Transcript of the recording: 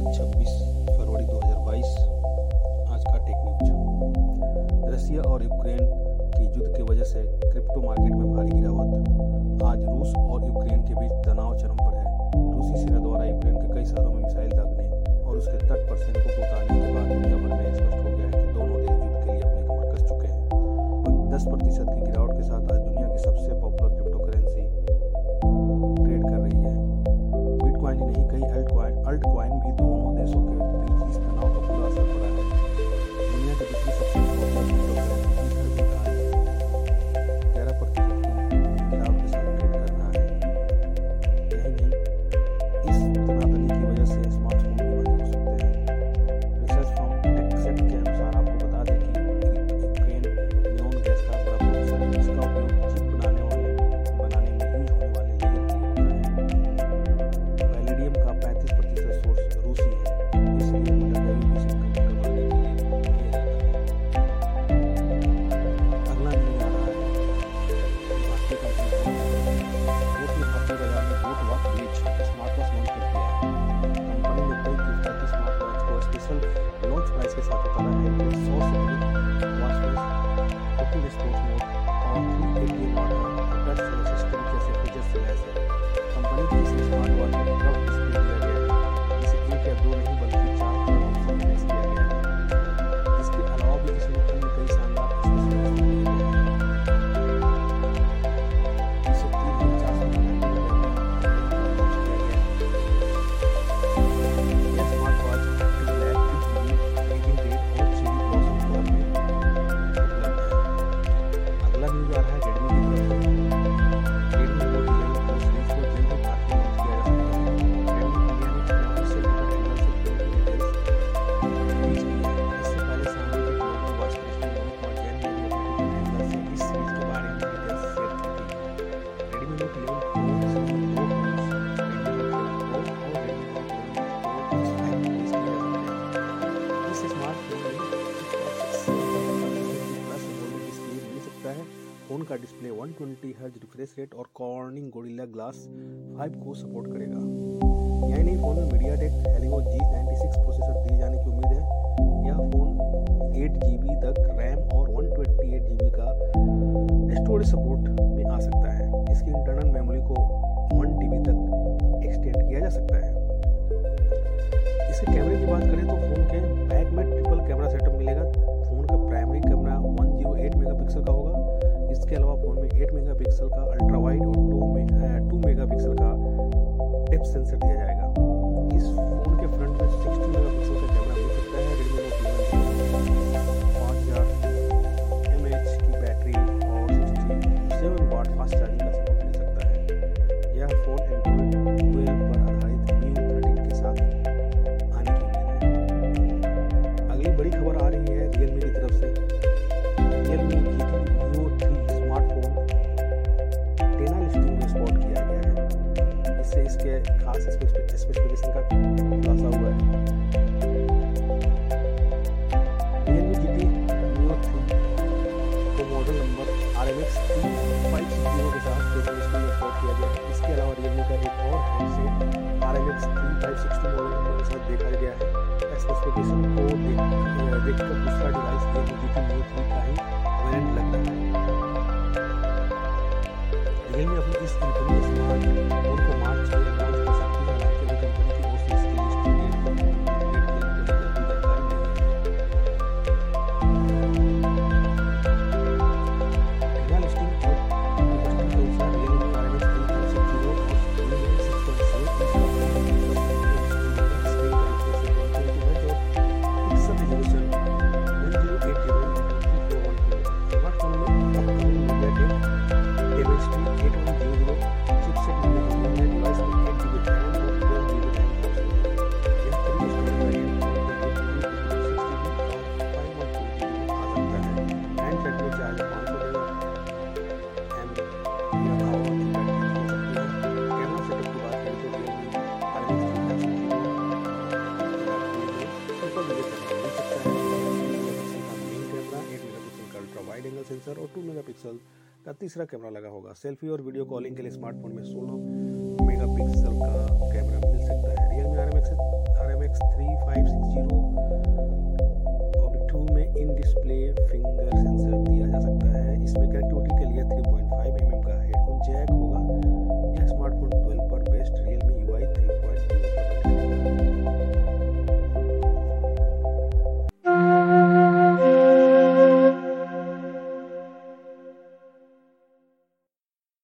आज 26 फरवरी 2022 आज का टेक न्यूज़ रसिया और यूक्रेन के युद्ध की वजह से क्रिप्टो मार्केट में भारी गिरावट। आज रूस और यूक्रेन के बीच तनाव चरम पर है। रूसी सेना द्वारा यूक्रेन के कई शहरों में मिसाइल दागने और उसके तट पर सैनिकों को उतारने के बाद दुनिया भर में स्पष्ट हो गया है कि दोनों देश युद्ध के लिए अपने कमर कस चुके हैं। दस प्रतिशत की गिरावट के साथ 120 हर्ज रिफ्रेश रेट और कॉर्निंग गोरिल्ला ग्लास फाइव को सपोर्ट करेगा। यही नहीं फ़ोन में MediaTek Helio G ninety six processor दिए जाने की उम्मीद है। यह फ़ोन एट जी बी तक रैम और one twenty eight G B का स्टोरेज सपोर्ट में आ सकता है। इसकी इंटरनल मेमोरी को वन टी बी तक एक्सटेंड किया जा सकता है। इसके कैमरे की बात करें तो फ़ोन के बैक में ट्रिपल एट मेगा पिक्सल का अल्ट्रा वाइड और टू में टू मेगा पिक्सल का टिप सेंसर दिया जाएगा। इस फ़ोन के फ्रंट में सिक्सटी मेगा पिक्सल का कैमरा मिल सकता है, रेडमी नोट पाँच हज़ार एम एच की बैटरी और sixty seven watt fast charging का साथ देखा गया है। एक्सपेक्टेशन को देखकर दूसरा डिवाइस देने की न्यू थ्री मेगा पिक्सल का तीसरा कैमरा लगा होगा। सेल्फी और वीडियो कॉलिंग के लिए स्मार्टफ़ोन में सोलह मेगा पिक्सल का कैमरा मिल सकता है। Realme R M X R M X three five six zero two में इन डिस्प्ले फिंगर सेंसर दिया जा सकता है। इसमें कनेक्टिविटी के लिए three point five M M का हेडफोन जैक होगा। यह स्मार्टफ़ोन ट्वेल्व पर बेस्ट रियल मी